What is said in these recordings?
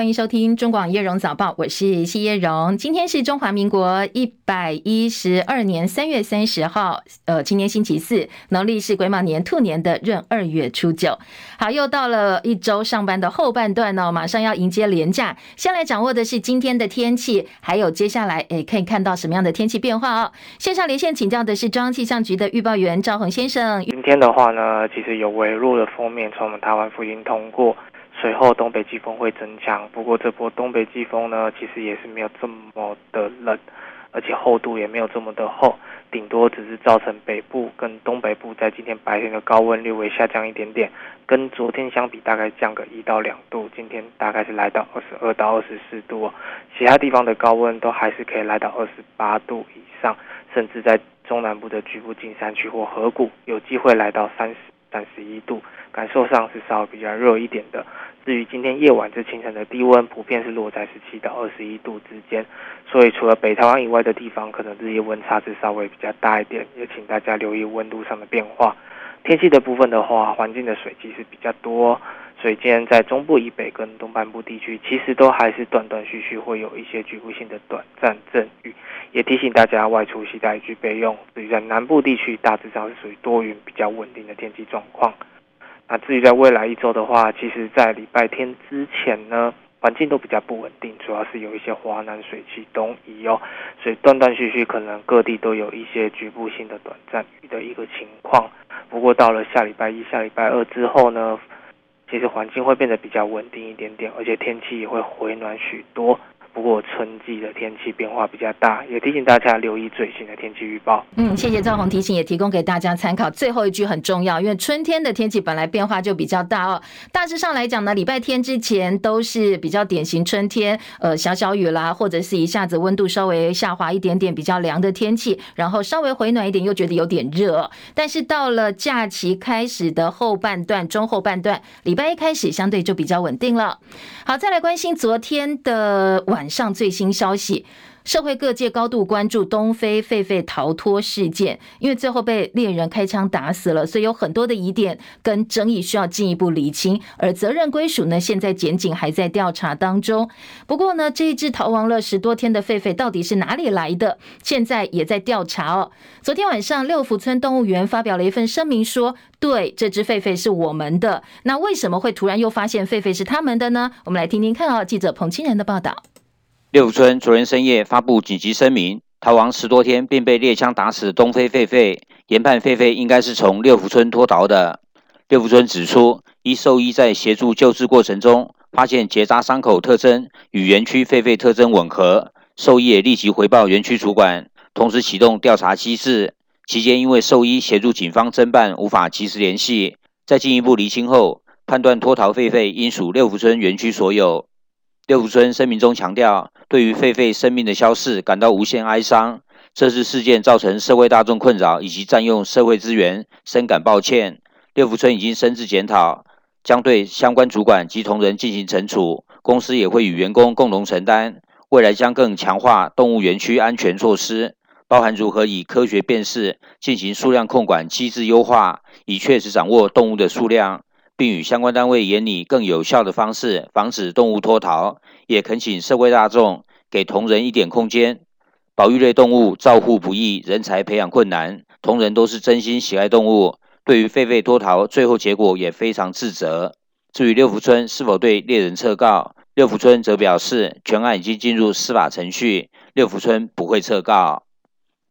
欢迎收听中广叶荣早报，我是谢叶荣。今天是中华民国一百一十二年三月三十号，呃，今天星期四，农历是癸卯年兔年的闰二月初九。好，又到了一周上班的后半段哦，马上要迎接连假。先来掌握的是今天的天气，还有接下来诶可以看到什么样的天气变化哦。线上连线请教的是中央气象局的预报员赵宏先生。今天的话呢，其实有微弱的锋面从我们台湾附近通过。随后东北季风会增强，不过这波东北季风呢，其实也是没有这么的冷，而且厚度也没有这么的厚，顶多只是造成北部跟东北部在今天白天的高温略微下降一点点，跟昨天相比大概降个一到两度，今天大概是来到二十二到二十四度哦，其他地方的高温都还是可以来到二十八度以上，甚至在中南部的局部近山区或河谷有机会来到三十、三十一度，感受上是稍微比较热一点的。至于今天夜晚至清晨的低温，普遍是落在十七到二十一度之间，所以除了北台湾以外的地方，可能日夜温差是稍微比较大一点，也请大家留意温度上的变化。天气的部分的话，环境的水汽是比较多，所以今天在中部以北跟东半部地区，其实都还是断断续续会有一些局部性的短暂阵雨，也提醒大家外出携带具备用。至于在南部地区，大致上是属于多云比较稳定的天气状况。那至于在未来一周的话，其实，在礼拜天之前呢，环境都比较不稳定，主要是有一些华南水汽东移哦，所以断断续续可能各地都有一些局部性的短暂的一个情况。不过到了下礼拜一、下礼拜二之后呢，其实环境会变得比较稳定一点点，而且天气也会回暖许多。不过春季的天气变化比较大，也提醒大家留意最新的天气预报。嗯，谢谢赵红提醒，也提供给大家参考。最后一句很重要，因为春天的天气本来变化就比较大哦。大致上来讲呢，礼拜天之前都是比较典型春天，呃，小小雨啦，或者是一下子温度稍微下滑一点点，比较凉的天气，然后稍微回暖一点，又觉得有点热。但是到了假期开始的后半段、中后半段，礼拜一开始相对就比较稳定了。好，再来关心昨天的晚。晚上最新消息。社会各界高度关注东非狒狒逃脱事件，因为最后被猎人开枪打死了，所以有很多的疑点跟争议需要进一步厘清。而责任归属呢，现在检警还在调查当中。不过呢，这一只逃亡了十多天的狒狒到底是哪里来的，现在也在调查哦。昨天晚上，六福村动物园发表了一份声明说，对，这只狒狒是我们的。那为什么会突然又发现狒狒是他们的呢？我们来听听看哦，记者彭清仁的报道。六福村昨天深夜发布紧急声明，逃亡十多天便被猎枪打死东非狒狒，研判狒狒应该是从六福村脱逃的。六福村指出，一兽医在协助救治过程中，发现结扎伤口特征与园区狒狒特征吻合，兽医也立即回报园区主管，同时启动调查机制。期间因为兽医协助警方侦办，无法及时联系，在进一步厘清后，判断脱逃狒狒应属六福村园区所有。六福村声明中强调，对于狒狒生命的消逝感到无限哀伤，这次事件造成社会大众困扰以及占用社会资源，深感抱歉。六福村已经深自检讨，将对相关主管及同仁进行惩处，公司也会与员工共同承担。未来将更强化动物园区安全措施，包含如何以科学辨识进行数量控管机制优化，以确实掌握动物的数量。并与相关单位研拟更有效的方式防止动物脱逃，也恳请社会大众给同仁一点空间。保育类动物照护不易，人才培养困难，同仁都是真心喜爱动物，对于狒狒脱逃最后结果也非常自责。至于六福村是否对猎人撤告，六福村则表示全案已经进入司法程序，六福村不会撤告。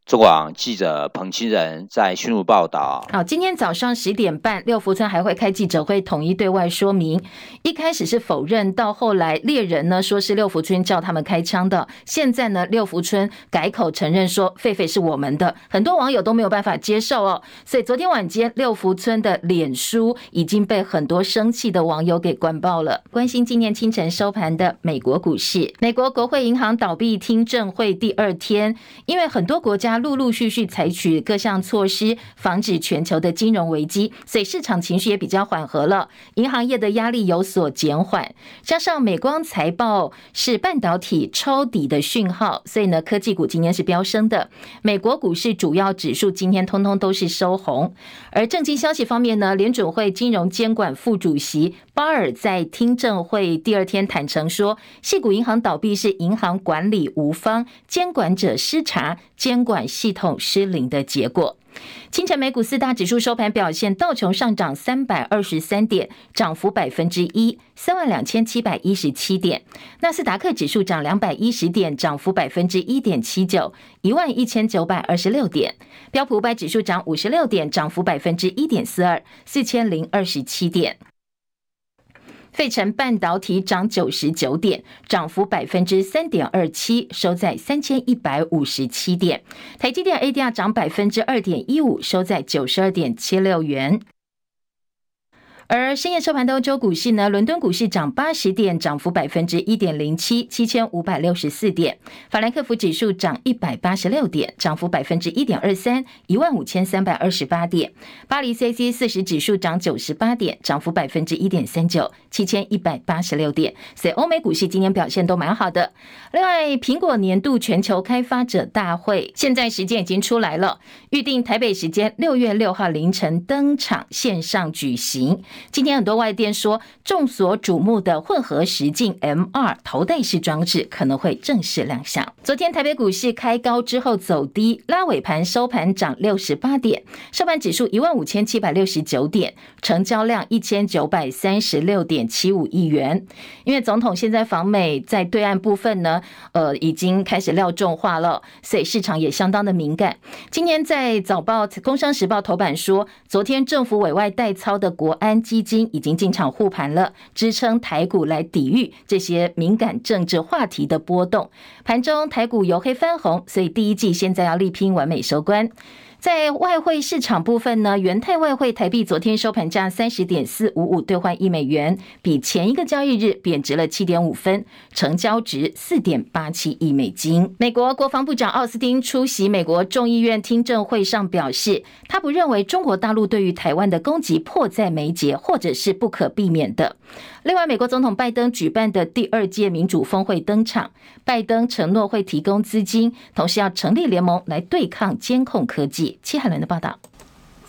中广记者彭清仁在新竹报道。好，今天早上十点半，六福村还会开记者会，统一对外说明。一开始是否认，到后来猎人呢说是六福村叫他们开枪的。现在呢，六福村改口承认说狒狒是我们的，很多网友都没有办法接受哦。所以昨天晚间，六福村的脸书已经被很多生气的网友给关爆了。关心今天清晨收盘的美国股市，美国国会银行倒闭听证会第二天，因为很多国家。陆陆续续采取各项措施，防止全球的金融危机，所以市场情绪也比较缓和了，银行业的压力有所减缓。加上美光财报是半导体抄底的讯号，所以呢，科技股今天是飙升的。美国股市主要指数今天通通都是收红。而政经消息方面呢，联准会金融监管副主席巴尔在听证会第二天坦承说，矽谷银行倒闭是银行管理无方、监管者失察、监管系统失灵的结果。清晨美股四大指数收盘表现，道琼上涨三百二十三点，涨幅百分之一，三万两千七百一十七点；纳斯达克指数涨两百一十点，涨幅百分之一点七九，一万一千九百二十六点；标普五百指数涨五十六点，涨幅百分之一点四二，四千零二十七点。费城半导体涨九十九点，涨幅百分之三点二七，收在三千一百五十七点。台积电 ADR 涨百分之二点一五，收在九十二点七六元。而深夜收盘的欧洲股市呢，伦敦股市涨八十点，涨幅百分之一点零七，七千五百六十四点；法兰克福指数涨一百八十六点，涨幅百分之一点二三，一万五千三百二十八点；巴黎 CAC 四十指数涨九十八点，涨幅百分之一点三九，七千一百八十六点。所以欧美股市今天表现都蛮好的。另外，苹果年度全球开发者大会现在时间已经出来了，预定台北时间六月六号凌晨登场线上举行。今天很多外电说，众所瞩目的混合实境 M 二头戴式装置可能会正式亮相。昨天台北股市开高之后走低，拉尾盘收盘涨六十八点，收盘指数一万五千七百六十九点，成交量一千九百三十六点七五亿元。因为总统现在访美，在对岸部分呢，呃，已经开始料重化了，所以市场也相当的敏感。今天在早报《工商时报》头版说，昨天政府委外代操的国安基金已经进场护盘了，支撑台股来抵御这些敏感政治话题的波动。盘中台股由黑翻红，所以第一季现在要力拼完美收官。在外汇市场部分呢，元泰外汇台币昨天收盘价三十点四五五兑换一美元，比前一个交易日贬值了七点五分，成交值四点八七亿美金。美国国防部长奥斯汀出席美国众议院听证会上表示，他不认为中国大陆对于台湾的攻击迫在眉睫，或者是不可避免的。另外，美国总统拜登举办的第二届民主峰会登场，拜登承诺会提供资金，同时要成立联盟来对抗监控科技。戚海伦的报道。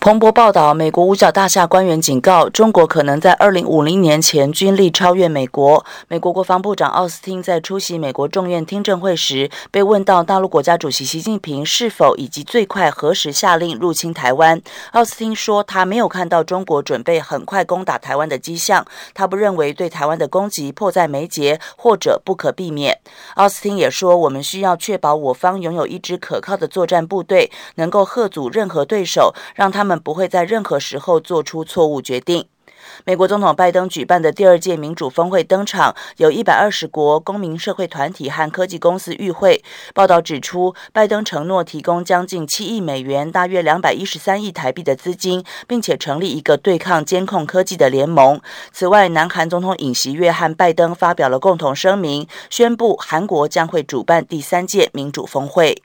彭博报道，美国五角大厦官员警告，中国可能在二零五零年前军力超越美国。美国国防部长奥斯汀在出席美国众院听证会时，被问到大陆国家主席习近平是否以及最快何时下令入侵台湾，奥斯汀说，他没有看到中国准备很快攻打台湾的迹象，他不认为对台湾的攻击迫在眉睫或者不可避免。奥斯汀也说，我们需要确保我方拥有一支可靠的作战部队，能够吓阻任何对手，让他们。不会在任何时候做出错误决定。美国总统拜登举办的第二届民主峰会登场，有一百二十国公民社会团体和科技公司与会。报道指出，拜登承诺提供将近七亿美元（大约两百一十三亿台币）的资金，并且成立一个对抗监控科技的联盟。此外，南韩总统尹锡悦和拜登发表了共同声明，宣布韩国将会主办第三届民主峰会。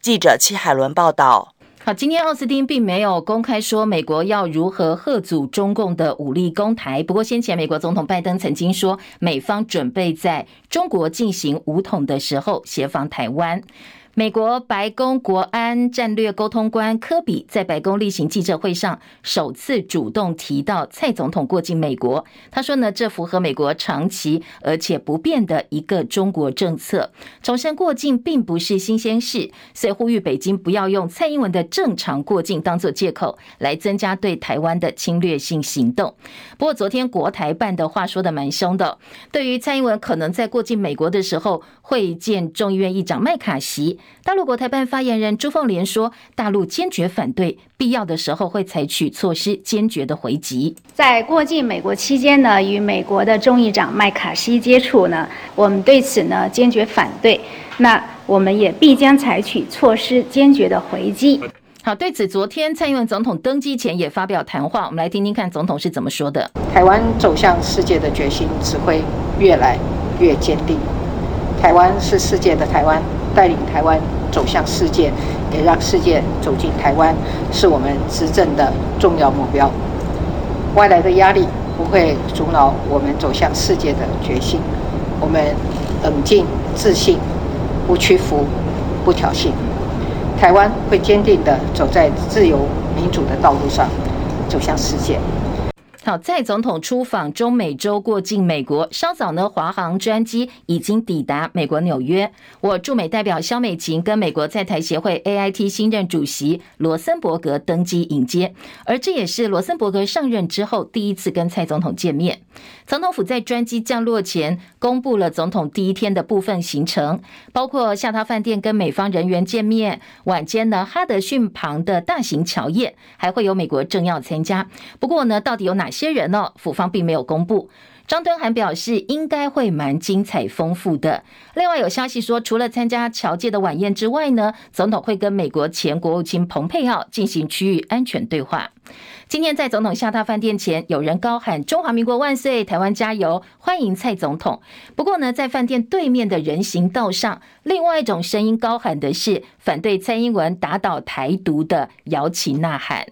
记者戚海伦报道。今天奥斯汀并没有公开说美国要如何贺阻中共的武力攻台。不过，先前美国总统拜登曾经说，美方准备在中国进行武统的时候协防台湾。美国白宫国安战略沟通官科比在白宫例行记者会上首次主动提到蔡总统过境美国。他说呢，这符合美国长期而且不变的一个中国政策，重申过境并不是新鲜事，所以呼吁北京不要用蔡英文的正常过境当作借口来增加对台湾的侵略性行动。不过，昨天国台办的话说得蛮凶的，对于蔡英文可能在过境美国的时候会见众议院议长麦卡锡。大陆国台办发言人朱凤莲说：“大陆坚决反对，必要的时候会采取措施，坚决的回击。在过境美国期间呢，与美国的众议长麦卡锡接触呢，我们对此呢坚决反对。那我们也必将采取措施，坚决的回击。”好，对此，昨天蔡英文总统登机前也发表谈话，我们来听听看总统是怎么说的：“台湾走向世界的决心只会越来越坚定。台湾是世界的台湾。”带领台湾走向世界，也让世界走进台湾，是我们执政的重要目标。外来的压力不会阻挠我们走向世界的决心。我们冷静、自信，不屈服，不挑衅。台湾会坚定地走在自由民主的道路上，走向世界。好，蔡总统出访中美洲过境美国，稍早呢，华航专机已经抵达美国纽约。我驻美代表肖美琴跟美国在台协会 AIT 新任主席罗森伯格登机迎接，而这也是罗森伯格上任之后第一次跟蔡总统见面。总统府在专机降落前公布了总统第一天的部分行程，包括下榻饭店跟美方人员见面，晚间呢，哈德逊旁的大型侨宴还会有美国政要参加。不过呢，到底有哪些人呢？府方并没有公布。张敦涵表示，应该会蛮精彩丰富的。另外有消息说，除了参加侨界的晚宴之外呢，总统会跟美国前国务卿蓬佩奥进行区域安全对话。今天在总统下榻饭店前，有人高喊“中华民国万岁，台湾加油”，欢迎蔡总统。不过呢，在饭店对面的人行道上，另外一种声音高喊的是反对蔡英文打倒台独的摇旗呐喊。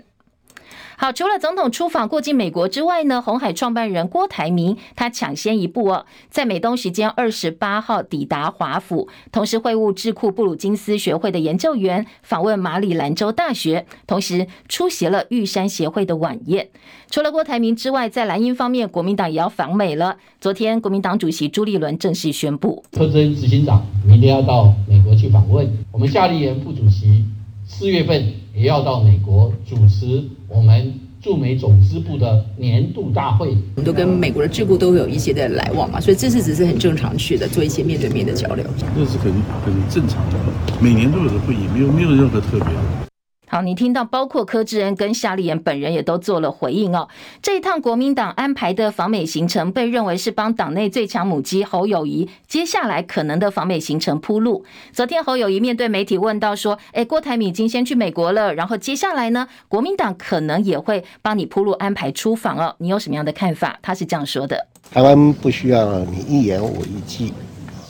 好，除了总统出访过境美国之外呢，红海创办人郭台铭他抢先一步哦，在美东时间二十八号抵达华府，同时会晤智库布鲁金斯学会的研究员，访问马里兰州大学，同时出席了玉山协会的晚宴。除了郭台铭之外，在蓝营方面，国民党也要访美了。昨天，国民党主席朱立伦正式宣布，柯志恩执行长明天要到美国去访问，我们夏立言副主席四月份也要到美国主持我们驻美总支部的年度大会。我们都跟美国的智库都会有一些的来往嘛，所以这次只是很正常去的，做一些面对面的交流。这是很很正常的，每年都有的会议，没有没有任何特别的。好，你听到包括柯志恩跟夏立言本人也都做了回应哦。这一趟国民党安排的访美行程，被认为是帮党内最强母鸡侯友宜接下来可能的访美行程铺路。昨天侯友宜面对媒体问到说：“哎，郭台铭已经先去美国了，然后接下来呢，国民党可能也会帮你铺路安排出访哦。”你有什么样的看法？他是这样说的：“台湾不需要你一言我一句，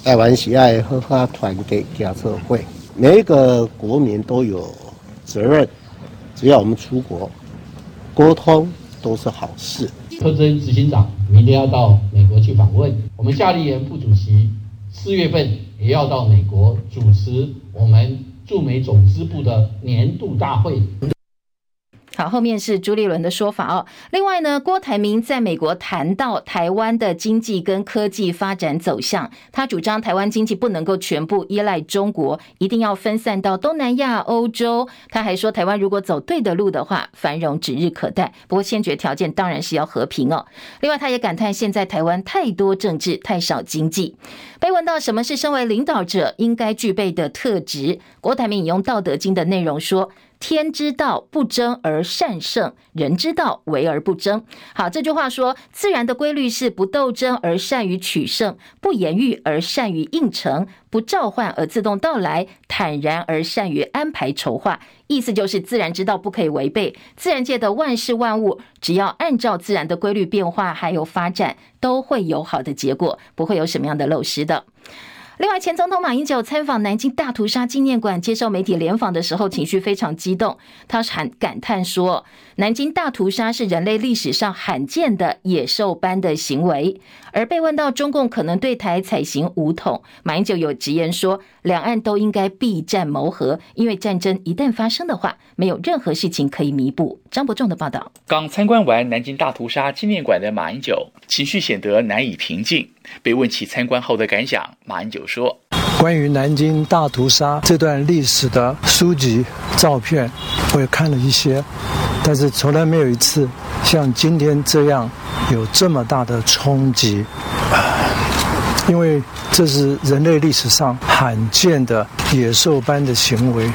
台湾喜爱合法团结加社会，每一个国民都有。”责任，只要我们出国沟通都是好事。柯侦执行长明天要到美国去访问，我们夏立言副主席四月份也要到美国主持我们驻美总支部的年度大会。好，后面是朱立伦的说法哦。另外呢，郭台铭在美国谈到台湾的经济跟科技发展走向，他主张台湾经济不能够全部依赖中国，一定要分散到东南亚、欧洲。他还说，台湾如果走对的路的话，繁荣指日可待。不过，先决条件当然是要和平哦。另外，他也感叹现在台湾太多政治，太少经济。被问到什么是身为领导者应该具备的特质，郭台铭引用《道德经》的内容说。天之道不争而善胜，人之道为而不争。好，这句话说，自然的规律是不斗争而善于取胜，不言喻而善于应承，不召唤而自动到来，坦然而善于安排筹划。意思就是，自然之道不可以违背，自然界的万事万物，只要按照自然的规律变化还有发展，都会有好的结果，不会有什么样的漏失的。另外，前总统马英九参访南京大屠杀纪念馆，接受媒体联访的时候，情绪非常激动。他喊感叹说：“南京大屠杀是人类历史上罕见的野兽般的行为。”而被问到中共可能对台采行武统，马英九有直言说：“两岸都应该避战谋和，因为战争一旦发生的话，没有任何事情可以弥补。”张伯仲的报道。刚参观完南京大屠杀纪念馆的马英九，情绪显得难以平静。被问起参观后的感想，马英九说：“关于南京大屠杀这段历史的书籍、照片，我也看了一些，但是从来没有一次像今天这样有这么大的冲击，因为这是人类历史上罕见的野兽般的行为，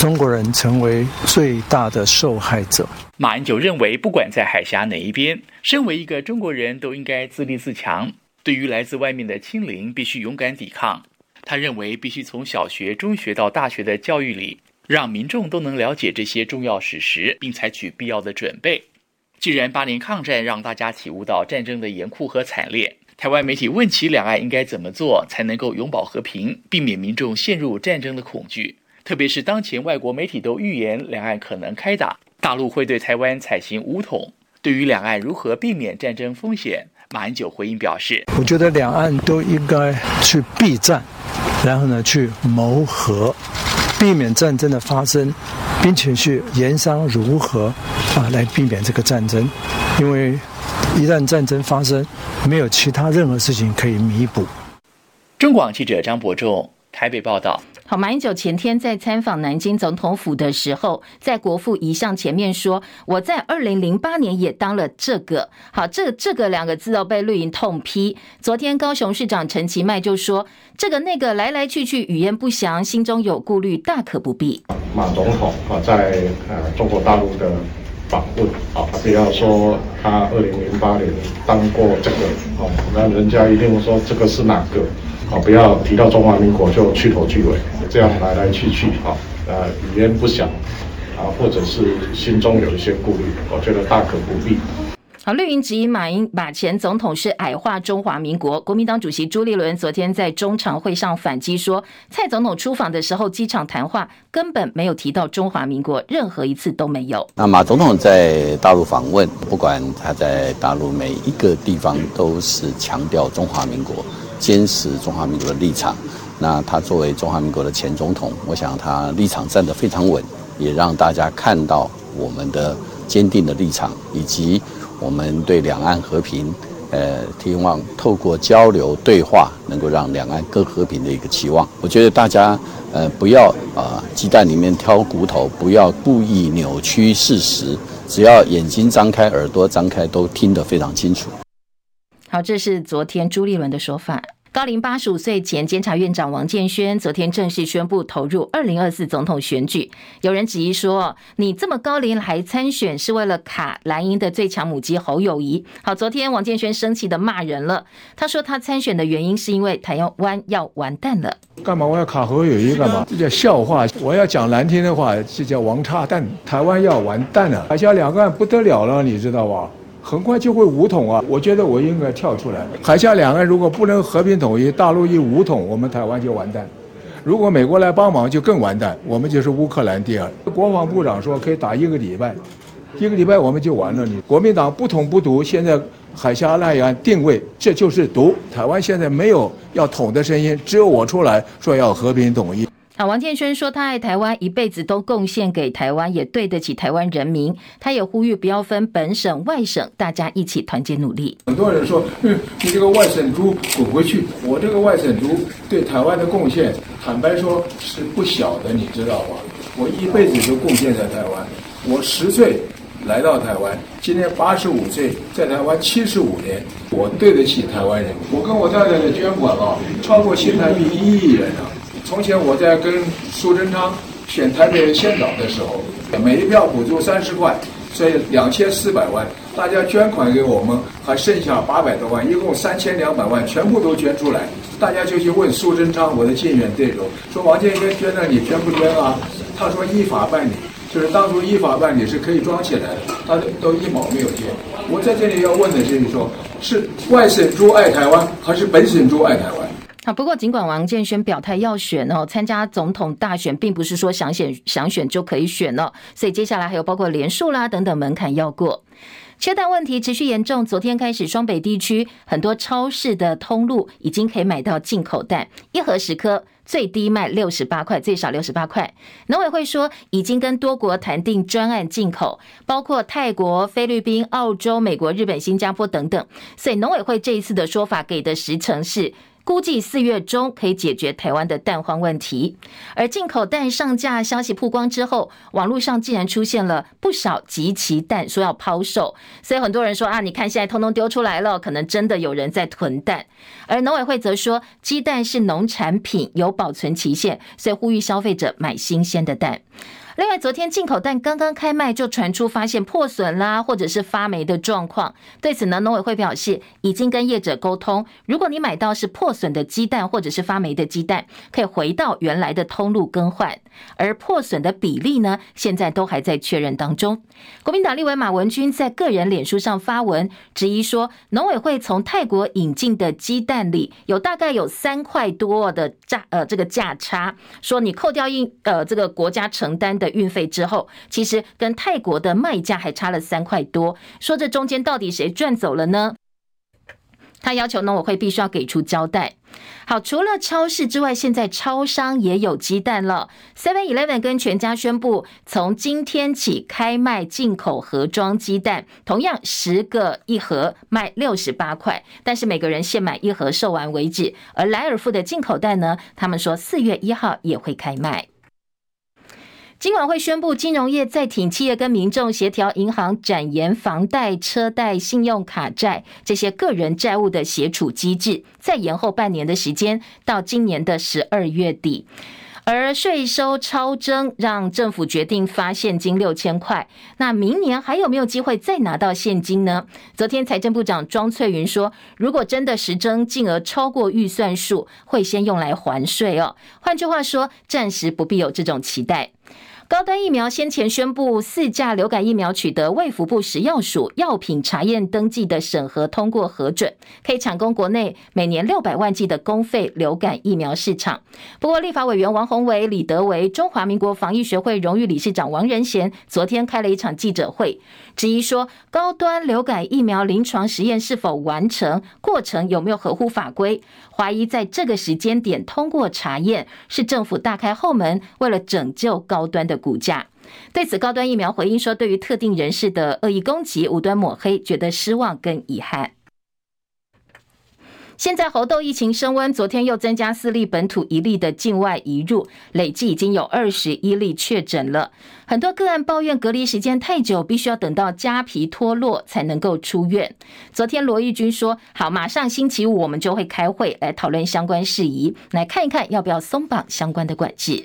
中国人成为最大的受害者。”马英九认为，不管在海峡哪一边，身为一个中国人都应该自立自强。对于来自外面的欺凌，必须勇敢抵抗。他认为，必须从小学、中学到大学的教育里，让民众都能了解这些重要史实，并采取必要的准备。既然八年抗战让大家体悟到战争的严酷和惨烈，台湾媒体问起两岸应该怎么做才能够永保和平，避免民众陷入战争的恐惧，特别是当前外国媒体都预言两岸可能开打，大陆会对台湾采行武统。对于两岸如何避免战争风险？马英九回应表示：“我觉得两岸都应该去避战，然后呢去谋和，避免战争的发生，并且去研商如何啊来避免这个战争。因为一旦战争发生，没有其他任何事情可以弥补。中广记者张伯仲台北报道。好，马英九前天在参访南京总统府的时候，在国父遗像前面说：“我在二零零八年也当了这个。”好，这这个两个字哦，被绿营痛批。昨天高雄市长陈其迈就说：“这个那个来来去去，语焉不详，心中有顾虑，大可不必。”马总统啊，在呃中国大陆的访问啊，不要说他二零零八年当过这个哦，那人家一定说这个是哪个？啊，不要提到中华民国就去头去尾，这样来来去去，啊，呃，语言不详，啊，或者是心中有一些顾虑，我觉得大可不必。好，绿营质疑马英马前总统是矮化中华民国。国民党主席朱立伦昨天在中常会上反击说，蔡总统出访的时候，机场谈话根本没有提到中华民国，任何一次都没有。那马总统在大陆访问，不管他在大陆每一个地方，都是强调中华民国。坚持中华民国的立场，那他作为中华民国的前总统，我想他立场站得非常稳，也让大家看到我们的坚定的立场，以及我们对两岸和平，呃，希望透过交流对话，能够让两岸更和平的一个期望。我觉得大家呃不要啊鸡蛋里面挑骨头，不要故意扭曲事实，只要眼睛张开，耳朵张开，都听得非常清楚。好，这是昨天朱立伦的说法。高龄八十五岁前监察院长王建煊昨天正式宣布投入二零二四总统选举。有人质疑说：“你这么高龄还参选，是为了卡蓝营的最强母鸡侯友宜？”好，昨天王建煊生气的骂人了。他说他参选的原因是因为台湾要完蛋了。干嘛我要卡侯友宜？干嘛？这叫笑话。我要讲难听的话，这叫王差蛋。台湾要完蛋了，海峡两岸不得了了，你知道吧？很快就会武统啊！我觉得我应该跳出来。海峡两岸如果不能和平统一，大陆一武统，我们台湾就完蛋。如果美国来帮忙，就更完蛋，我们就是乌克兰第二。国防部长说可以打一个礼拜，一个礼拜我们就完了。你国民党不统不独，现在海峡两岸定位，这就是独。台湾现在没有要统的声音，只有我出来说要和平统一。好，王建轩说他爱台湾，一辈子都贡献给台湾，也对得起台湾人民。他也呼吁不要分本省外省，大家一起团结努力。很多人说，嗯，你这个外省猪滚回去！我这个外省猪对台湾的贡献，坦白说是不小的，你知道吗？我一辈子都贡献在台湾。我十岁来到台湾，今年八十五岁，在台湾七十五年，我对得起台湾人。我跟我太太的捐款啊，超过新台币一亿元啊。从前我在跟苏贞昌选台北县长的时候，每一票补助三十块，所以两千四百万，大家捐款给我们，还剩下八百多万，一共三千两百万，全部都捐出来。大家就去问苏贞昌，我的竞选对手，说王建煊捐了，你捐不捐啊？他说依法办理，就是当初依法办理是可以装起来的，他都一毛没有捐。我在这里要问的是，你说是外省猪爱台湾，还是本省猪爱台湾？好，不过尽管王建煊表态要选哦，参加总统大选，并不是说想选想选就可以选了，所以接下来还有包括连署啦等等门槛要过。缺蛋问题持续严重，昨天开始双北地区很多超市的通路已经可以买到进口蛋，一盒十颗，最低卖六十八块，最少六十八块。农委会说已经跟多国谈定专案进口，包括泰国、菲律宾、澳洲、美国、日本、新加坡等等，所以农委会这一次的说法给的时程是。估计四月中可以解决台湾的蛋荒问题，而进口蛋上架消息曝光之后，网络上竟然出现了不少集齐蛋说要抛售，所以很多人说啊，你看现在通通丢出来了，可能真的有人在囤蛋。而农委会则说，鸡蛋是农产品，有保存期限，所以呼吁消费者买新鲜的蛋。另外，昨天进口蛋刚刚开卖，就传出发现破损啦，或者是发霉的状况。对此呢，农委会表示已经跟业者沟通，如果你买到是破损的鸡蛋或者是发霉的鸡蛋，可以回到原来的通路更换。而破损的比例呢，现在都还在确认当中。国民党立委马文君在个人脸书上发文质疑说，农委会从泰国引进的鸡蛋里有大概有三块多的价呃这个价差，说你扣掉一呃这个国家承担的。的运费之后，其实跟泰国的卖价还差了三块多，说这中间到底谁赚走了呢？他要求农委会必须要给出交代。好，除了超市之外，现在超商也有鸡蛋了。Seven Eleven 跟全家宣布，从今天起开卖进口盒装鸡蛋，同样十个一盒卖六十八块，但是每个人限买一盒，售完为止。而莱尔富的进口蛋呢，他们说四月一号也会开卖。金管会宣布，金融业再挺企业跟民众协调银行展延房贷、车贷、信用卡债这些个人债务的协处机制，再延后半年的时间，到今年的十二月底。而税收超征让政府决定发现金六千块，那明年还有没有机会再拿到现金呢？昨天财政部长庄翠云说，如果真的实征金额超过预算数，会先用来还税哦。换句话说，暂时不必有这种期待。高端疫苗先前宣布四价流感疫苗取得卫福部食药署药品查验登记的审核通过核准，可以抢攻国内每年六百万剂的公费流感疫苗市场。不过，立法委员王宏伟、李德维、中华民国防疫学会荣誉理事长王仁贤昨天开了一场记者会，质疑说高端流感疫苗临床实验是否完成，过程有没有合乎法规，怀疑在这个时间点通过查验是政府大开后门，为了拯救高端的。股价。对此，高端疫苗回应说，对于特定人士的恶意攻击、无端抹黑，觉得失望跟遗憾。现在猴痘疫情升温，昨天又增加四例本土，一例的境外移入，累计已经有二十一例确诊了。很多个案抱怨隔离时间太久，必须要等到痂皮脱落才能够出院。昨天罗玉军说：“好，马上星期五我们就会开会来讨论相关事宜，来看一看要不要松绑相关的管制。”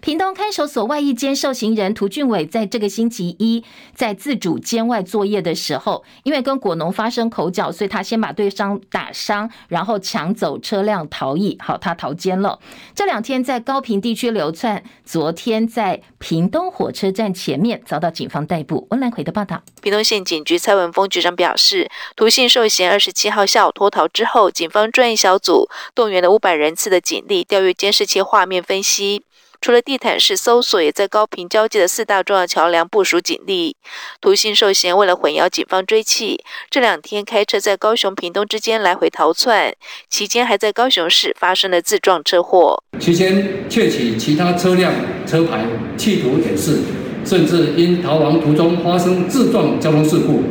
屏东看守所外役监受刑人涂俊伟在这个星期一在自主监外作业的时候，因为跟果农发生口角，所以他先把对方打伤，然后抢走车辆逃逸。好，他逃监了。这两天在高屏地区流窜，昨天在屏东火车站前面遭到警方逮捕。温兰奎的报道。屏东县警局蔡文峰局长表示，涂姓受嫌二十七号下午脱逃之后，警方专业小组动员了五百人次的警力，调阅监视器画面分析。除了地毯式搜索，也在高屏交界的四大重要桥梁部署警力。涂姓受嫌为了混淆警方追缉，这两天开车在高雄屏东之间来回逃窜，期间还在高雄市发生了自撞车祸。期间窃取其他车辆车牌，企图掩饰，甚至因逃亡途中发生自撞交通事故，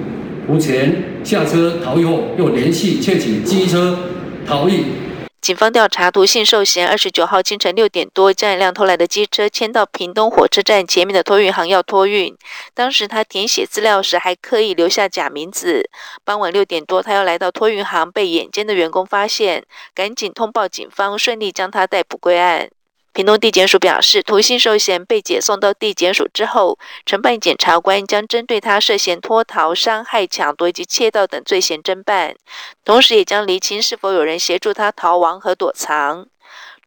胡前下车逃逸后，又连续窃取机车逃逸。警方调查，涂姓受嫌二十九号清晨六点多，将一辆偷来的机车牵到屏东火车站前面的托运行要托运。当时他填写资料时还刻意留下假名字。傍晚六点多，他要来到托运行，被眼尖的员工发现，赶紧通报警方，顺利将他逮捕归案。屏东地检署表示，涂姓受嫌被解送到地检署之后，承办检察官将针对他涉嫌脱逃、伤害、抢夺以及窃盗等罪嫌侦办，同时也将厘清是否有人协助他逃亡和躲藏。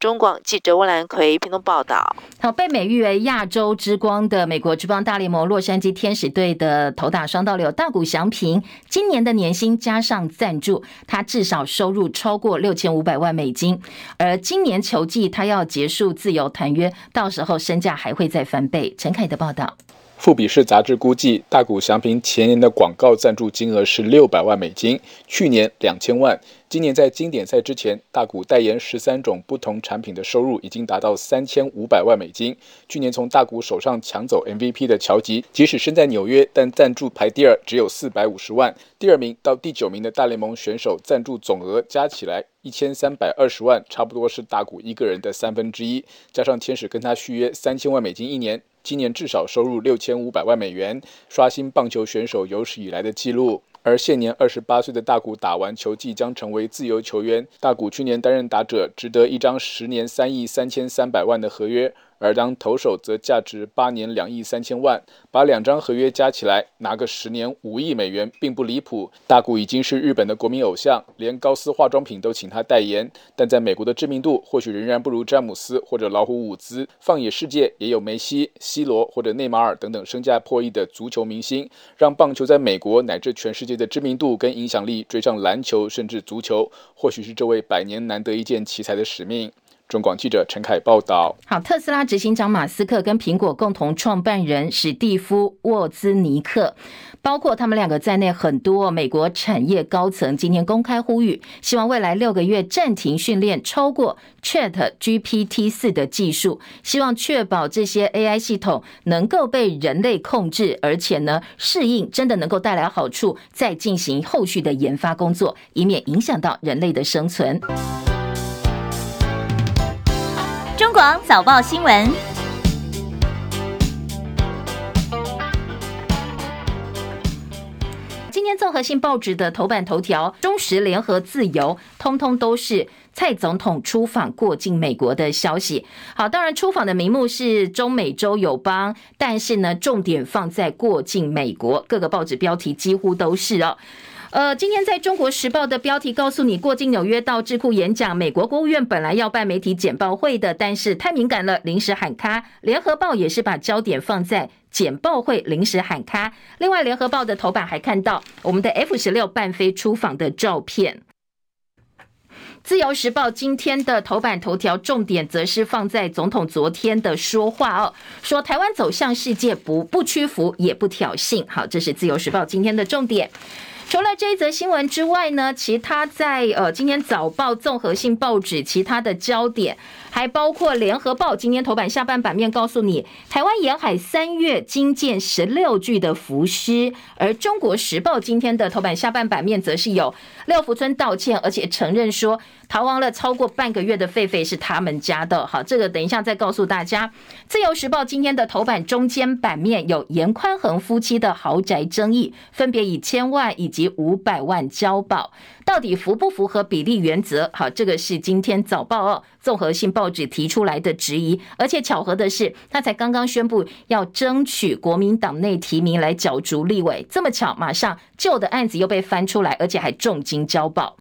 中广记者温兰奎屏东报道。好，被美誉为亚洲之光的美国职棒大联盟洛杉矶天使队的投打双刀流大谷翔平，今年的年薪加上赞助，他至少收入超过六千五百万美金。而今年球季他要结束自由谈约，到时候身价还会再翻倍。陈凯的报道。富比士杂志估计，大谷翔平前年的广告赞助金额是六百万美金，去年两千万。今年在经典赛之前，大谷代言十三种不同产品的收入已经达到三千五百万美金。去年从大谷手上抢走 MVP 的乔吉，即使身在纽约，但赞助排第二，只有四百五十万。第二名到第九名的大联盟选手赞助总额加起来一千三百二十万，差不多是大谷一个人的三分之一。加上天使跟他续约三千万美金一年。今年至少收入六千五百万美元，刷新棒球选手有史以来的纪录。而现年二十八岁的大谷打完球季将成为自由球员。大谷去年担任打者，值得一张十年三亿三千三百万的合约。而当投手则价值八年两亿三千万，把两张合约加起来，拿个十年五亿美元，并不离谱。大谷已经是日本的国民偶像，连高丝化妆品都请他代言。但在美国的知名度或许仍然不如詹姆斯或者老虎伍兹。放眼世界，也有梅西、C 罗或者内马尔等等身价破亿的足球明星，让棒球在美国乃至全世界的知名度跟影响力追上篮球甚至足球。或许是这位百年难得一见奇才的使命。中广记者陈凯报道。好，特斯拉执行长马斯克跟苹果共同创办人史蒂夫沃兹尼克包括他们两个在内，很多美国产业高层今天公开呼吁，希望未来六个月暂停训练超过 Chat GPT 四的技术，希望确保这些 AI 系统能够被人类控制，而且呢适应真的能够带来好处，再进行后续的研发工作，以免影响到人类的生存。中广早报新闻。今天综合性报纸的头版头条，中时、联合、自由，通通都是蔡总统出访过境美国的消息。好，当然出访的名目是中美洲友邦，但是呢，重点放在过境美国，各个报纸标题几乎都是哦。呃，今天在中国时报的标题告诉你，过境纽约到智库演讲，美国国务院本来要办媒体简报会的，但是太敏感了，临时喊卡。联合报也是把焦点放在。简报会临时喊卡。另外，联合报的头版还看到我们的 F 十六伴飞出访的照片。自由时报今天的头版头条重点则是放在总统昨天的说话哦，说台湾走向世界不不屈服也不挑衅。好，这是自由时报今天的重点。除了这一则新闻之外呢，其他在呃今天早报综合性报纸其他的焦点。还包括联合报今天头版下半版面告诉你，台湾沿海三月惊见十六具的浮尸，而中国时报今天的头版下半版面则是有廖福村道歉，而且承认说逃亡了超过半个月的狒狒是他们家的。好，这个等一下再告诉大家。自由时报今天的头版中间版面有严宽恒夫妻的豪宅争议，分别以千万以及五百万交保。到底符不符合比例原则？好，这个是今天早报哦，综合性报报纸提出来的质疑。而且巧合的是，他才刚刚宣布要争取国民党内提名来角逐立委，这么巧，马上旧的案子又被翻出来，而且还重金交保。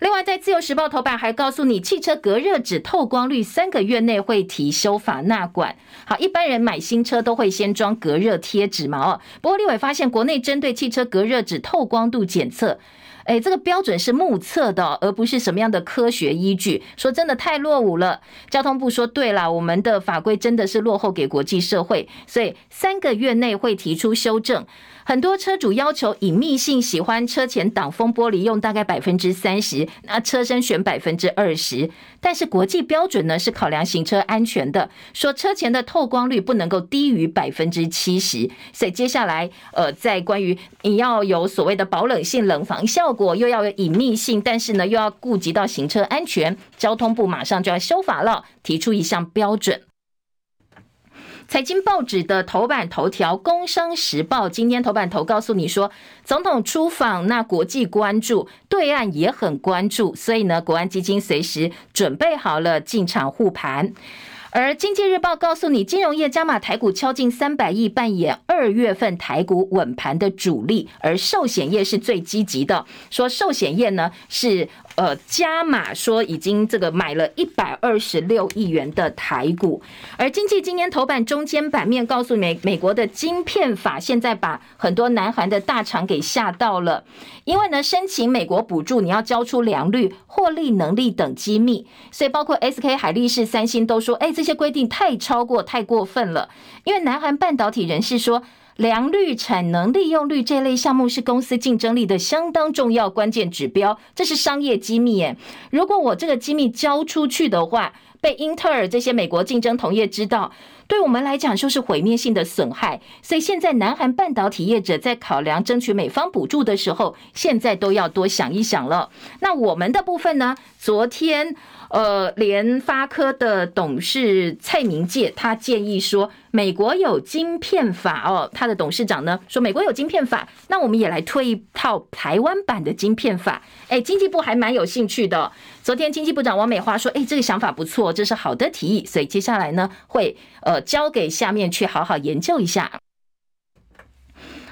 另外，在自由时报头版还告诉你，汽车隔热纸透光率三个月内会提修法纳管。好，一般人买新车都会先装隔热贴纸嘛？哦，不过立委发现，国内针对汽车隔热纸透光度检测。哎，这个标准是目测的，而不是什么样的科学依据。说真的，太落伍了。交通部说，对了，我们的法规真的是落后给国际社会，所以三个月内会提出修正。很多车主要求隐秘性，喜欢车前挡风玻璃用大概百分之三十，那车身选百分之二十。但是国际标准呢是考量行车安全的，说车前的透光率不能够低于百分之七十。所以接下来，呃，在关于你要有所谓的保冷性、冷防效果，又要有隐秘性，但是呢又要顾及到行车安全，交通部马上就要修法了，提出一项标准。财经报纸的头版头条，《工商时报》今天头版头告诉你说，总统出访，那国际关注，对岸也很关注，所以呢，国安基金随时准备好了进场护盘。而《经济日报》告诉你，金融业加码台股敲进三百亿，扮演二月份台股稳盘的主力，而寿险业是最积极的，说寿险业呢是。呃，加码说已经这个买了一百二十六亿元的台股，而经济今天头版中间版面告诉美美国的晶片法现在把很多南韩的大厂给吓到了，因为呢申请美国补助你要交出良率、获利能力等机密，所以包括 SK 海力士、三星都说，哎，这些规定太超过、太过分了，因为南韩半导体人士说。良率、产能利用率这类项目是公司竞争力的相当重要关键指标，这是商业机密耶。如果我这个机密交出去的话，被英特尔这些美国竞争同业知道，对我们来讲就是毁灭性的损害。所以现在南韩半导体业者在考量争取美方补助的时候，现在都要多想一想了。那我们的部分呢？昨天。呃，联发科的董事蔡明介他建议说，美国有晶片法哦，他的董事长呢说，美国有晶片法，那我们也来推一套台湾版的晶片法。哎，经济部还蛮有兴趣的。昨天经济部长王美花说，哎，这个想法不错，这是好的提议，所以接下来呢会呃交给下面去好好研究一下。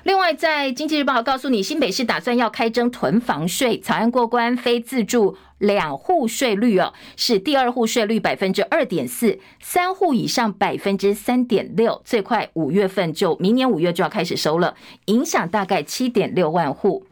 另外，在经济日报告诉你，新北市打算要开征囤房税，草案过关，非自住两户税率哦，是第二户税率百分之二点四，三户以上百分之三点六，最快五月份就明年五月就要开始收了，影响大概七点六万户。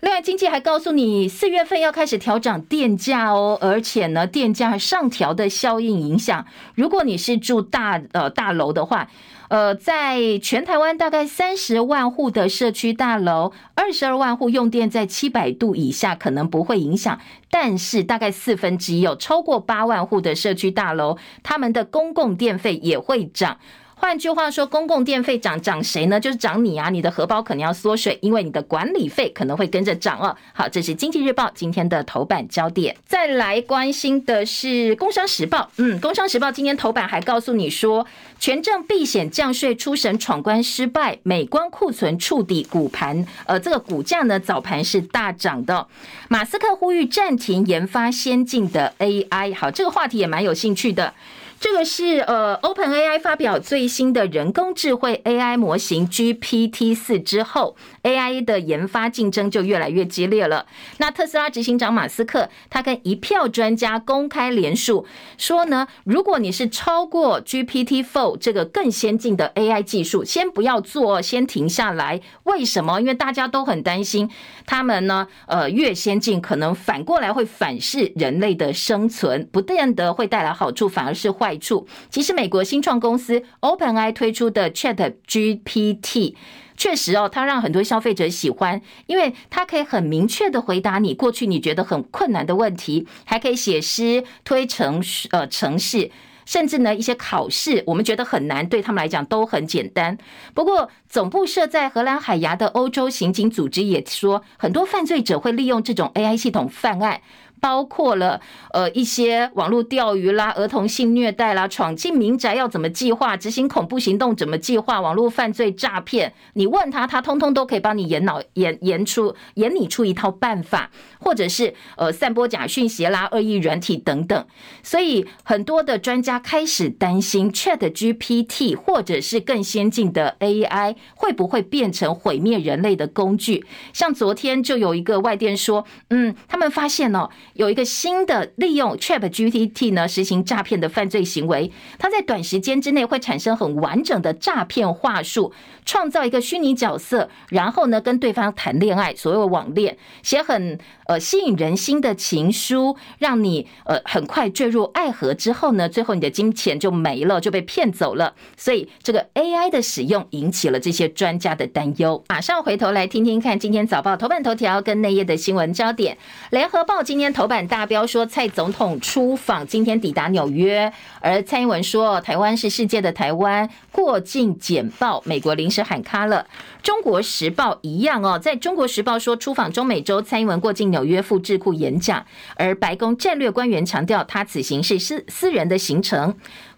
另外，经济还告诉你，四月份要开始调整电价哦，而且呢，电价上调的效应影响，如果你是住大呃大楼的话。呃，在全台湾大概三十万户的社区大楼，二十二万户用电在七百度以下可能不会影响，但是大概四分之一有超过八万户的社区大楼，他们的公共电费也会涨。换句话说，公共电费涨涨谁呢？就是涨你啊！你的荷包可能要缩水，因为你的管理费可能会跟着涨哦。好，这是经济日报今天的头版焦点。再来关心的是工商时报，嗯，工商时报今天头版还告诉你说，权证避险降税初审闯关失败，美光库存触底，股盘呃这个股价呢早盘是大涨的。马斯克呼吁暂停研发先进的 AI，好，这个话题也蛮有兴趣的。这个是呃，OpenAI 发表最新的人工智慧 AI 模型 GPT 四之后，AI 的研发竞争就越来越激烈了。那特斯拉执行长马斯克他跟一票专家公开联署说呢，如果你是超过 GPT four 这个更先进的 AI 技术，先不要做，先停下来。为什么？因为大家都很担心，他们呢，呃，越先进可能反过来会反噬人类的生存，不见得会带来好处，反而是坏。处，其实美国新创公司 OpenAI 推出的 ChatGPT 确实哦，它让很多消费者喜欢，因为它可以很明确的回答你过去你觉得很困难的问题，还可以写诗、推程呃程式，甚至呢一些考试，我们觉得很难，对他们来讲都很简单。不过，总部设在荷兰海牙的欧洲刑警组织也说，很多犯罪者会利用这种 AI 系统犯案。包括了呃一些网络钓鱼啦、儿童性虐待啦、闯进民宅要怎么计划、执行恐怖行动怎么计划、网络犯罪诈骗，你问他，他通通都可以帮你演脑演演出演拟出一套办法，或者是呃散播假讯息啦、恶意软体等等。所以很多的专家开始担心 ChatGPT 或者是更先进的 AI 会不会变成毁灭人类的工具？像昨天就有一个外电说，嗯，他们发现哦。有一个新的利用 ChatGPT 呢实行诈骗的犯罪行为，它在短时间之内会产生很完整的诈骗话术，创造一个虚拟角色，然后呢跟对方谈恋爱，所谓网恋，写很呃吸引人心的情书，让你呃很快坠入爱河之后呢，最后你的金钱就没了，就被骗走了。所以这个 AI 的使用引起了这些专家的担忧。马上回头来听听看今天早报头版头条跟内页的新闻焦点，联合报今天头。老板大标说，蔡总统出访，今天抵达纽约。而蔡英文说，台湾是世界的台湾，过境简报，美国临时喊卡了。中国时报一样哦，在中国时报说，出访中美洲，蔡英文过境纽约赴智库演讲。而白宫战略官员强调，他此行是私私人的行程。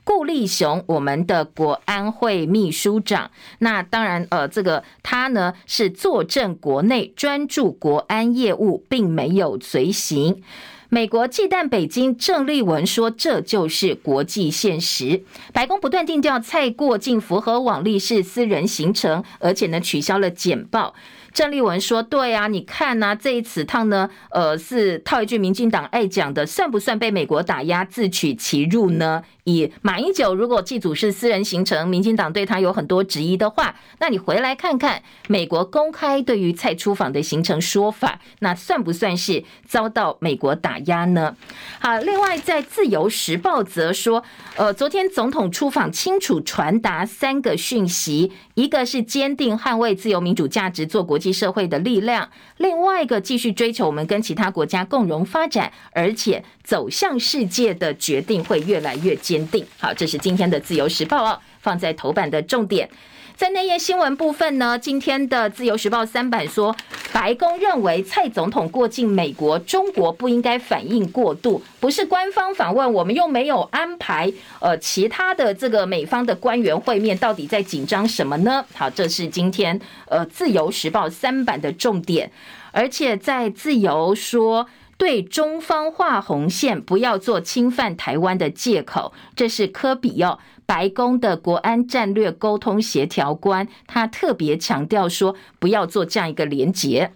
顾立雄，我们的国安会秘书长，那当然，呃，这个他呢是坐镇国内，专注国安业务，并没有随行。美国忌惮北京，郑丽文说这就是国际现实。白宫不断定调，蔡过境符合往例是私人行程，而且呢取消了简报。郑丽文说：“对啊，你看呢、啊，这一次趟呢，呃，是套一句民进党爱讲的，算不算被美国打压，自取其辱呢？”以马英九如果祭祖是私人行程，民进党对他有很多质疑的话，那你回来看看美国公开对于蔡出访的行程说法，那算不算是遭到美国打压呢？好，另外在自由时报则说，呃，昨天总统出访清楚传达三个讯息，一个是坚定捍卫自由民主价值，做国际社会的力量；另外一个继续追求我们跟其他国家共荣发展，而且走向世界的决定会越来越坚。定好，这是今天的自由时报哦，放在头版的重点。在内页新闻部分呢，今天的自由时报三版说，白宫认为蔡总统过境美国，中国不应该反应过度，不是官方访问，我们又没有安排呃其他的这个美方的官员会面，到底在紧张什么呢？好，这是今天呃自由时报三版的重点，而且在自由说。对中方画红线，不要做侵犯台湾的借口。这是科比哦，白宫的国安战略沟通协调官，他特别强调说，不要做这样一个连结。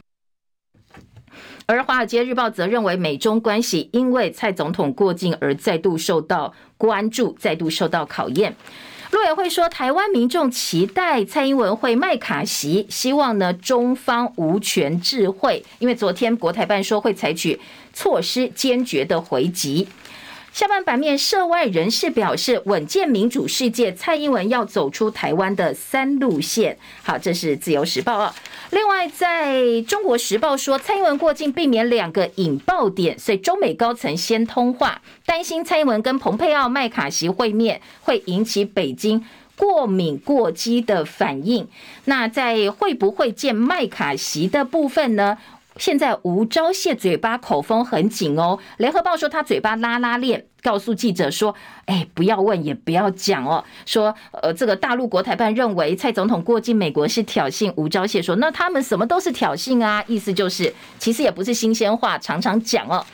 而《华尔街日报》则认为，美中关系因为蔡总统过境而再度受到关注，再度受到考验。陆委会说，台湾民众期待蔡英文会麦卡席，希望呢中方无权智慧，因为昨天国台办说会采取措施，坚决的回击。下半版面，涉外人士表示，稳健民主世界，蔡英文要走出台湾的三路线。好，这是自由时报啊。另外，在中国时报说，蔡英文过境避免两个引爆点，所以中美高层先通话，担心蔡英文跟蓬佩奥、麦卡锡会面会引起北京过敏过激的反应。那在会不会见麦卡锡的部分呢？现在吴钊燮嘴巴口风很紧哦，联合报说他嘴巴拉拉链，告诉记者说：“哎，不要问，也不要讲哦。”说呃，这个大陆国台办认为蔡总统过境美国是挑衅。吴钊燮说：“那他们什么都是挑衅啊，意思就是其实也不是新鲜话，常常讲哦。”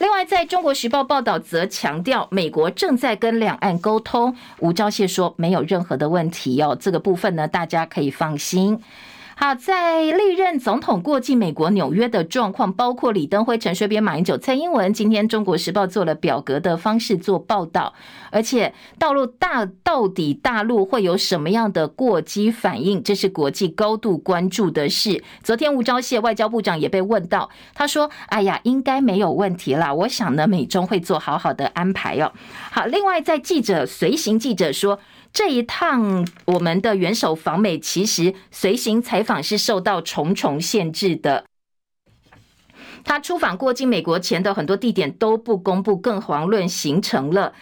另外，在中国时报报道则强调，美国正在跟两岸沟通。吴钊燮说：“没有任何的问题哦，这个部分呢，大家可以放心。”好，在历任总统过境美国纽约的状况，包括李登辉、陈水扁、马英九、蔡英文。今天《中国时报》做了表格的方式做报道，而且道路大到底大陆会有什么样的过激反应，这是国际高度关注的事。昨天吴钊燮外交部长也被问到，他说：“哎呀，应该没有问题啦，我想呢，美中会做好好的安排哦。”好，另外在记者随行记者说。这一趟我们的元首访美，其实随行采访是受到重重限制的。他出访过境美国前的很多地点都不公布，更遑论行程了。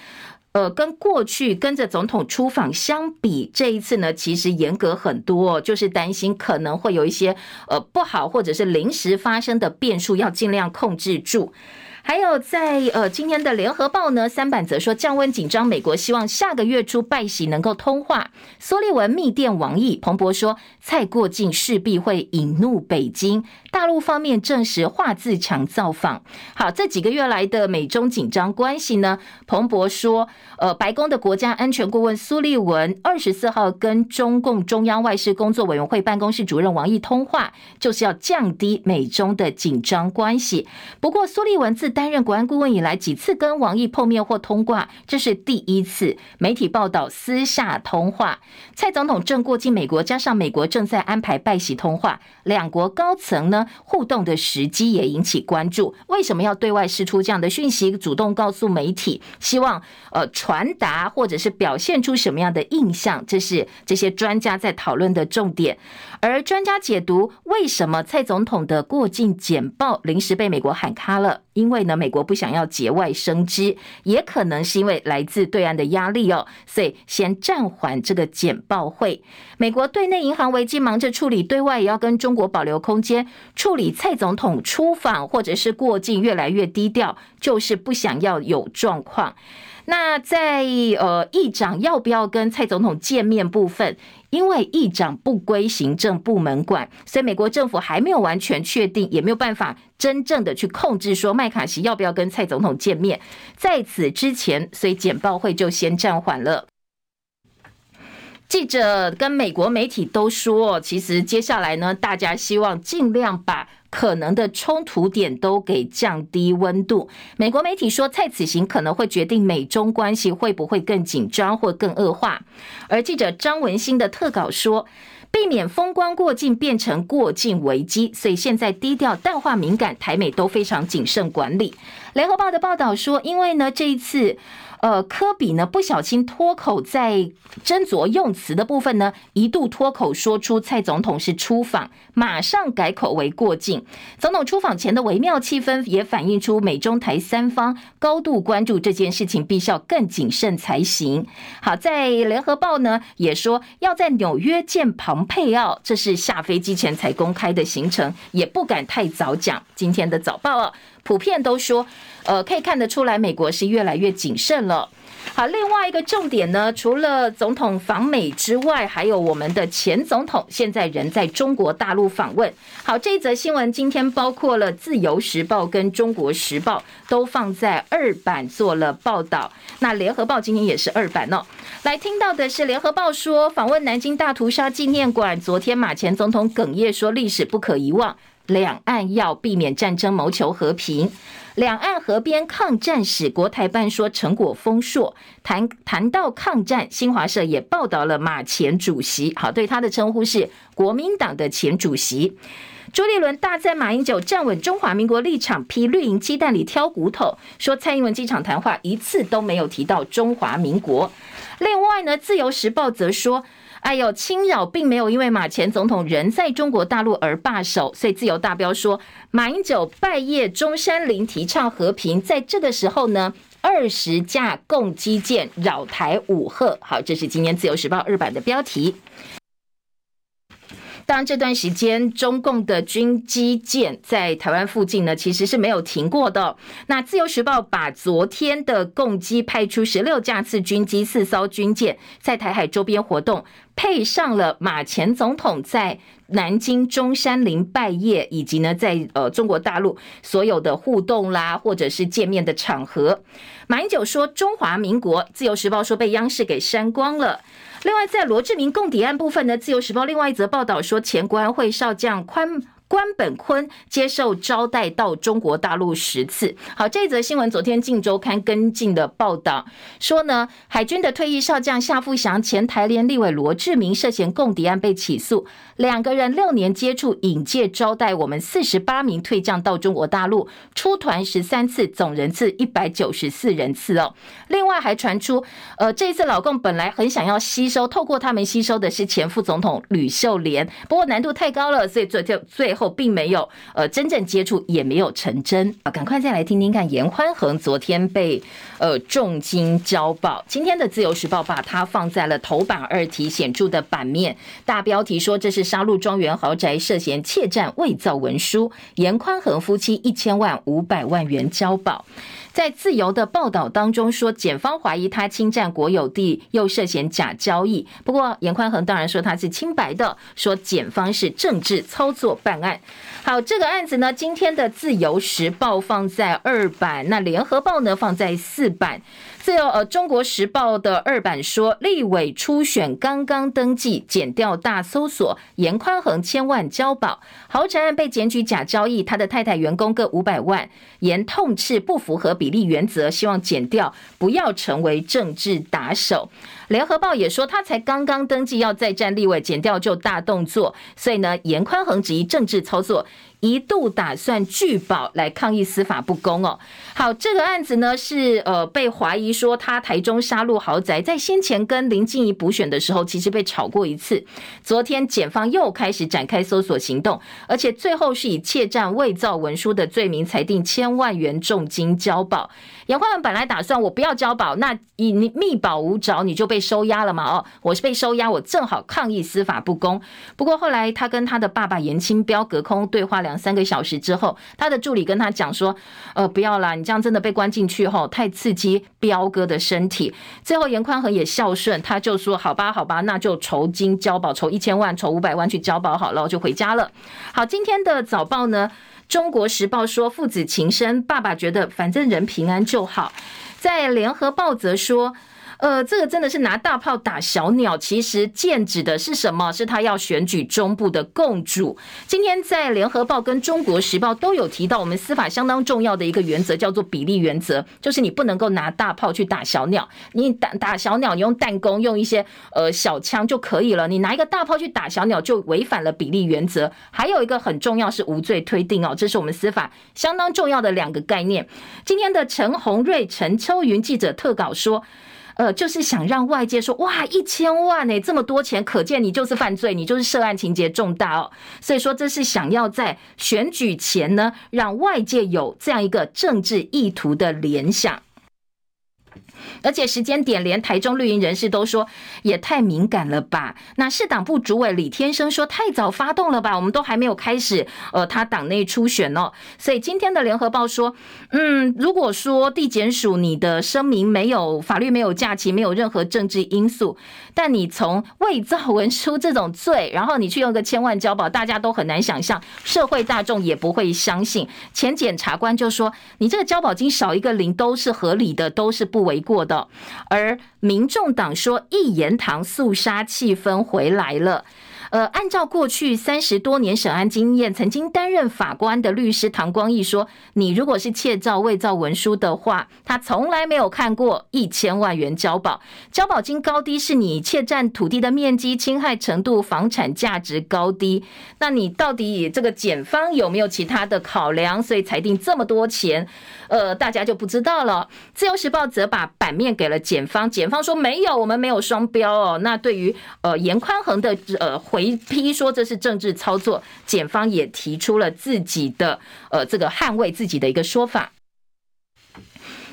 呃，跟过去跟着总统出访相比，这一次呢，其实严格很多，就是担心可能会有一些呃不好或者是临时发生的变数，要尽量控制住。还有在呃今天的联合报呢，三版则说降温紧张，美国希望下个月初拜习能够通话。苏利文密电王毅，彭博说蔡过境势必会引怒北京。大陆方面证实华自强造访。好，这几个月来的美中紧张关系呢，彭博说，呃，白宫的国家安全顾问苏利文二十四号跟中共中央外事工作委员会办公室主任王毅通话，就是要降低美中的紧张关系。不过苏利文自担任国安顾问以来，几次跟王毅碰面或通话，这是第一次。媒体报道私下通话，蔡总统正过境美国，加上美国正在安排拜习通话，两国高层呢互动的时机也引起关注。为什么要对外释出这样的讯息，主动告诉媒体，希望呃传达或者是表现出什么样的印象？这是这些专家在讨论的重点。而专家解读，为什么蔡总统的过境简报临时被美国喊卡了？因为呢，美国不想要节外生枝，也可能是因为来自对岸的压力哦，所以先暂缓这个简报会。美国对内银行危机忙着处理，对外也要跟中国保留空间，处理蔡总统出访或者是过境越来越低调，就是不想要有状况。那在呃，议长要不要跟蔡总统见面部分，因为议长不归行政部门管，所以美国政府还没有完全确定，也没有办法真正的去控制说麦卡锡要不要跟蔡总统见面。在此之前，所以简报会就先暂缓了。记者跟美国媒体都说，其实接下来呢，大家希望尽量把可能的冲突点都给降低温度。美国媒体说，蔡此行可能会决定美中关系会不会更紧张或更恶化。而记者张文新的特稿说，避免风光过境变成过境危机，所以现在低调、淡化、敏感，台美都非常谨慎管理。联合报的报道说，因为呢这一次。呃，科比呢不小心脱口在斟酌用词的部分呢，一度脱口说出蔡总统是出访，马上改口为过境。总统出访前的微妙气氛也反映出美中台三方高度关注这件事情，必须要更谨慎才行。好，在联合报呢也说要在纽约见蓬佩奥，这是下飞机前才公开的行程，也不敢太早讲。今天的早报啊。普遍都说，呃，可以看得出来，美国是越来越谨慎了。好，另外一个重点呢，除了总统访美之外，还有我们的前总统现在人在中国大陆访问。好，这一则新闻今天包括了《自由时报》跟《中国时报》都放在二版做了报道。那《联合报》今天也是二版哦。来听到的是《联合报》说，访问南京大屠杀纪念馆，昨天马前总统哽咽说，历史不可遗忘。两岸要避免战争，谋求和平。两岸河边抗战史，国台办说成果丰硕。谈谈到抗战，新华社也报道了马前主席，好，对他的称呼是国民党的前主席。朱立伦大赞马英九站稳中华民国立场，批绿营鸡蛋里挑骨头，说蔡英文机场谈话一次都没有提到中华民国。另外呢，自由时报则说。哎呦，侵扰并没有因为马前总统人在中国大陆而罢手，所以自由大标说，马英九拜谒中山陵，提倡和平，在这个时候呢，二十架共机舰扰台五赫。好，这是今天自由时报日版的标题。当然，这段时间中共的军机舰在台湾附近呢，其实是没有停过的。那自由时报把昨天的共机派出十六架次军机、四艘军舰在台海周边活动，配上了马前总统在南京中山陵拜谒，以及呢在呃中国大陆所有的互动啦，或者是见面的场合。马英九说中华民国，自由时报说被央视给删光了。另外，在罗志明供谍案部分呢，《自由时报》另外一则报道说，前国安会少将宽。关本坤接受招待到中国大陆十次。好，这则新闻昨天《镜周刊》跟进的报道说呢，海军的退役少将夏富祥、前台联立委罗志明涉嫌共谍案被起诉，两个人六年接触引介招待我们四十八名退将到中国大陆，出团十三次，总人次一百九十四人次哦。另外还传出，呃，这一次老共本来很想要吸收，透过他们吸收的是前副总统吕秀莲，不过难度太高了，所以最最最。后并没有呃真正接触，也没有成真啊！赶快再来听听看，严宽恒昨天被呃重金交保。今天的自由时报把它放在了头版二题显著的版面，大标题说，这是杀戮庄园豪宅涉嫌窃占伪造文书，严宽恒夫妻一千万五百万元交保。在自由的报道当中说，检方怀疑他侵占国有地，又涉嫌假交易。不过严宽恒当然说他是清白的，说检方是政治操作办案。好，这个案子呢，今天的自由时报放在二版，那联合报呢放在四版。自由呃，中国时报的二版说，立委初选刚刚登记，减掉大搜索，严宽恒千万交保，豪宅案被检举假交易，他的太太员工各五百万，严痛斥不符合比例原则，希望减掉不要成为政治打手。联合报也说，他才刚刚登记要再战立委，减掉就大动作，所以呢，严宽恒质疑政治操作。一度打算拒保来抗议司法不公哦。好，这个案子呢是呃被怀疑说他台中杀戮豪宅在先前跟林静怡补选的时候，其实被炒过一次。昨天检方又开始展开搜索行动，而且最后是以窃占伪造文书的罪名裁定千万元重金交保。颜宽恒本来打算我不要交保，那以你密保无着，你就被收押了嘛？哦，我是被收押，我正好抗议司法不公。不过后来他跟他的爸爸严清标隔空对话两三个小时之后，他的助理跟他讲说：“呃，不要啦，你这样真的被关进去后，太刺激彪哥的身体。”最后严宽恒也孝顺，他就说：“好吧，好吧，那就筹金交保，筹一千万，筹五百万去交保好了，就回家了。”好，今天的早报呢？中国时报说父子情深，爸爸觉得反正人平安就好。在联合报则说。呃，这个真的是拿大炮打小鸟。其实剑指的是什么？是他要选举中部的共主。今天在联合报跟中国时报都有提到，我们司法相当重要的一个原则叫做比例原则，就是你不能够拿大炮去打小鸟。你打打小鸟，你用弹弓，用一些呃小枪就可以了。你拿一个大炮去打小鸟，就违反了比例原则。还有一个很重要是无罪推定哦，这是我们司法相当重要的两个概念。今天的陈鸿瑞、陈秋云记者特稿说。呃，就是想让外界说，哇，一千万诶，这么多钱，可见你就是犯罪，你就是涉案情节重大哦。所以说，这是想要在选举前呢，让外界有这样一个政治意图的联想。而且时间点，连台中绿营人士都说也太敏感了吧？那市党部主委李天生说太早发动了吧？我们都还没有开始，呃，他党内初选哦。所以今天的联合报说，嗯，如果说地检署你的声明没有法律没有假期，没有任何政治因素，但你从伪造文书这种罪，然后你去用个千万交保，大家都很难想象，社会大众也不会相信。前检察官就说，你这个交保金少一个零都是合理的，都是不为过的。而民众党说，一言堂肃杀气氛回来了。呃，按照过去三十多年审案经验，曾经担任法官的律师唐光义说，你如果是窃造伪造文书的话，他从来没有看过一千万元交保，交保金高低是你窃占土地的面积、侵害程度、房产价值高低。那你到底这个检方有没有其他的考量？所以裁定这么多钱，呃，大家就不知道了。自由时报则把版面给了检方，检方说没有，我们没有双标哦。那对于呃严宽恒的呃回一批说这是政治操作，检方也提出了自己的呃这个捍卫自己的一个说法。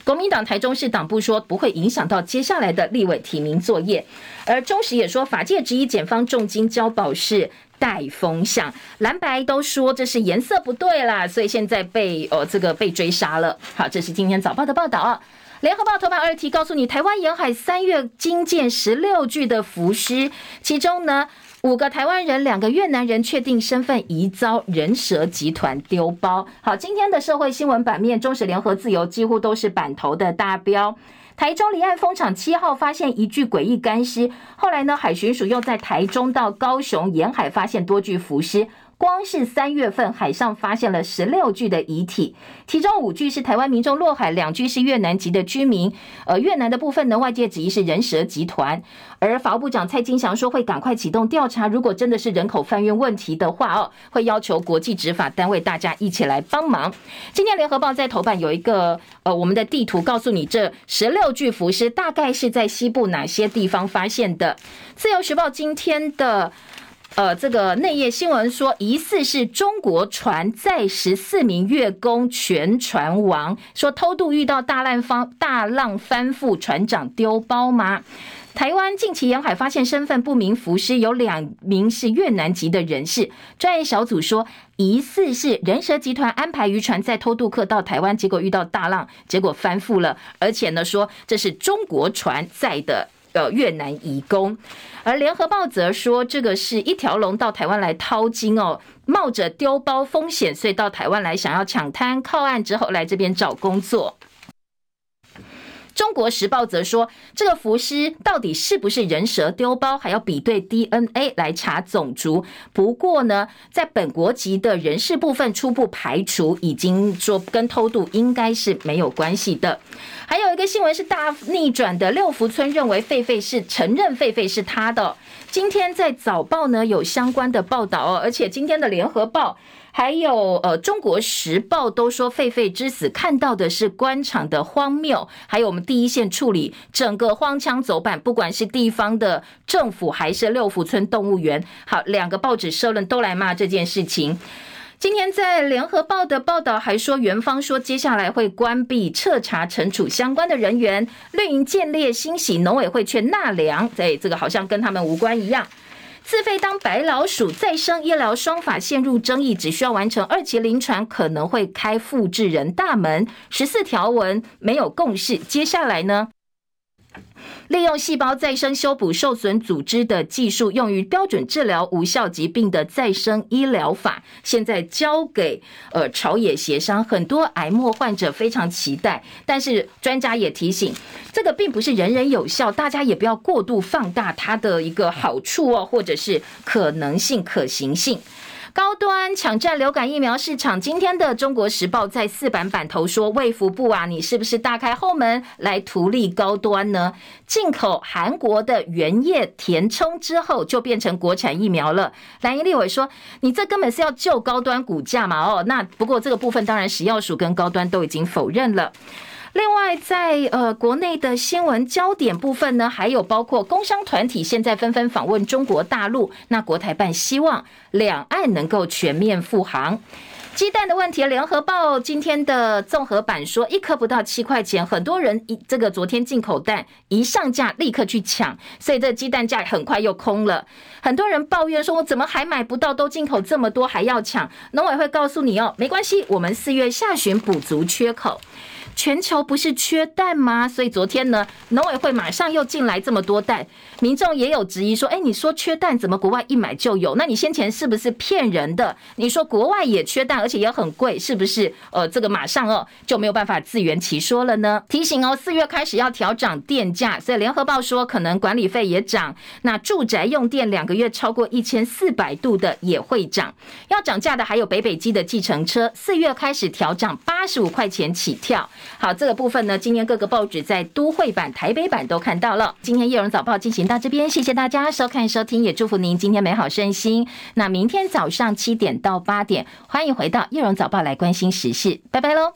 国民党台中市党部说不会影响到接下来的立委提名作业，而中时也说法界质疑检方重金交保是带风向，蓝白都说这是颜色不对啦，所以现在被呃这个被追杀了。好，这是今天早报的报道。联合报头版二题告诉你，台湾沿海三月惊见十六具的浮尸，其中呢。五个台湾人，两个越南人确定身份疑遭人蛇集团丢包。好，今天的社会新闻版面，中时联合自由几乎都是版头的大标。台中离岸风场七号发现一具诡异干尸，后来呢，海巡署又在台中到高雄沿海发现多具浮尸。光是三月份，海上发现了十六具的遗体，其中五具是台湾民众落海，两具是越南籍的居民。呃，越南的部分呢，外界质疑是人蛇集团。而法务部长蔡金祥说会赶快启动调查，如果真的是人口贩运问题的话哦，会要求国际执法单位大家一起来帮忙。今天联合报在头版有一个呃，我们的地图告诉你，这十六具浮尸大概是在西部哪些地方发现的。自由时报今天的。呃，这个内页新闻说，疑似是中国船载十四名越工全船亡，说偷渡遇到大浪方大浪翻覆，船长丢包吗？台湾近期沿海发现身份不明浮尸，有两名是越南籍的人士。专业小组说，疑似是人蛇集团安排渔船载偷渡客到台湾，结果遇到大浪，结果翻覆了，而且呢说这是中国船载的。的，越南移工，而联合报则说，这个是一条龙到台湾来掏金哦，冒着丢包风险，所以到台湾来想要抢滩靠岸之后来这边找工作。中国时报则说，这个浮尸到底是不是人蛇丢包，还要比对 DNA 来查种族。不过呢，在本国籍的人事部分初步排除，已经说跟偷渡应该是没有关系的。还有一个新闻是大逆转的，六福村认为狒狒是承认狒狒是他的。今天在早报呢有相关的报道哦，而且今天的联合报。还有，呃，《中国时报》都说狒狒之死看到的是官场的荒谬，还有我们第一线处理整个荒腔走板，不管是地方的政府还是六福村动物园，好，两个报纸社论都来骂这件事情。今天在《联合报》的报道还说，元方说接下来会关闭、彻查、惩处相关的人员，绿营建立欣喜，农委会却纳凉，对，这个好像跟他们无关一样。自费当白老鼠，再生医疗双法陷入争议，只需要完成二级临床，可能会开复制人大门。十四条文没有共识，接下来呢？利用细胞再生修补受损组织的技术，用于标准治疗无效疾病的再生医疗法，现在交给呃朝野协商，很多癌末患者非常期待。但是专家也提醒，这个并不是人人有效，大家也不要过度放大它的一个好处哦，或者是可能性、可行性。高端抢占流感疫苗市场。今天的《中国时报》在四版版头说：“卫福部啊，你是不是大开后门来图利高端呢？进口韩国的原液填充之后，就变成国产疫苗了。”蓝营立委说：“你这根本是要救高端股价嘛？”哦，那不过这个部分当然食药署跟高端都已经否认了。另外在，呃国内的新闻焦点部分呢，还有包括工商团体现在纷纷访问中国大陆，那国台办希望两岸能够全面复航。鸡蛋的问题，联合报今天的综合版说，一颗不到七块钱，很多人一这个昨天进口蛋一上架立刻去抢，所以这鸡蛋价很快又空了。很多人抱怨说，我怎么还买不到？都进口这么多还要抢？农委会告诉你哦，没关系，我们四月下旬补足缺口。全球不是缺蛋吗？所以昨天呢，农委会马上又进来这么多蛋，民众也有质疑说：“哎，你说缺蛋，怎么国外一买就有？那你先前是不是骗人的？你说国外也缺蛋，而且也很贵，是不是？呃，这个马上哦就没有办法自圆其说了呢？提醒哦，四月开始要调涨电价，所以联合报说可能管理费也涨。那住宅用电两个月超过一千四百度的也会涨，要涨价的还有北北基的计程车，四月开始调涨八十五块钱起跳。好，这个部分呢，今天各个报纸在都会版、台北版都看到了。今天叶荣早报进行到这边，谢谢大家收看收听，也祝福您今天美好身心。那明天早上七点到八点，欢迎回到叶荣早报来关心时事，拜拜喽。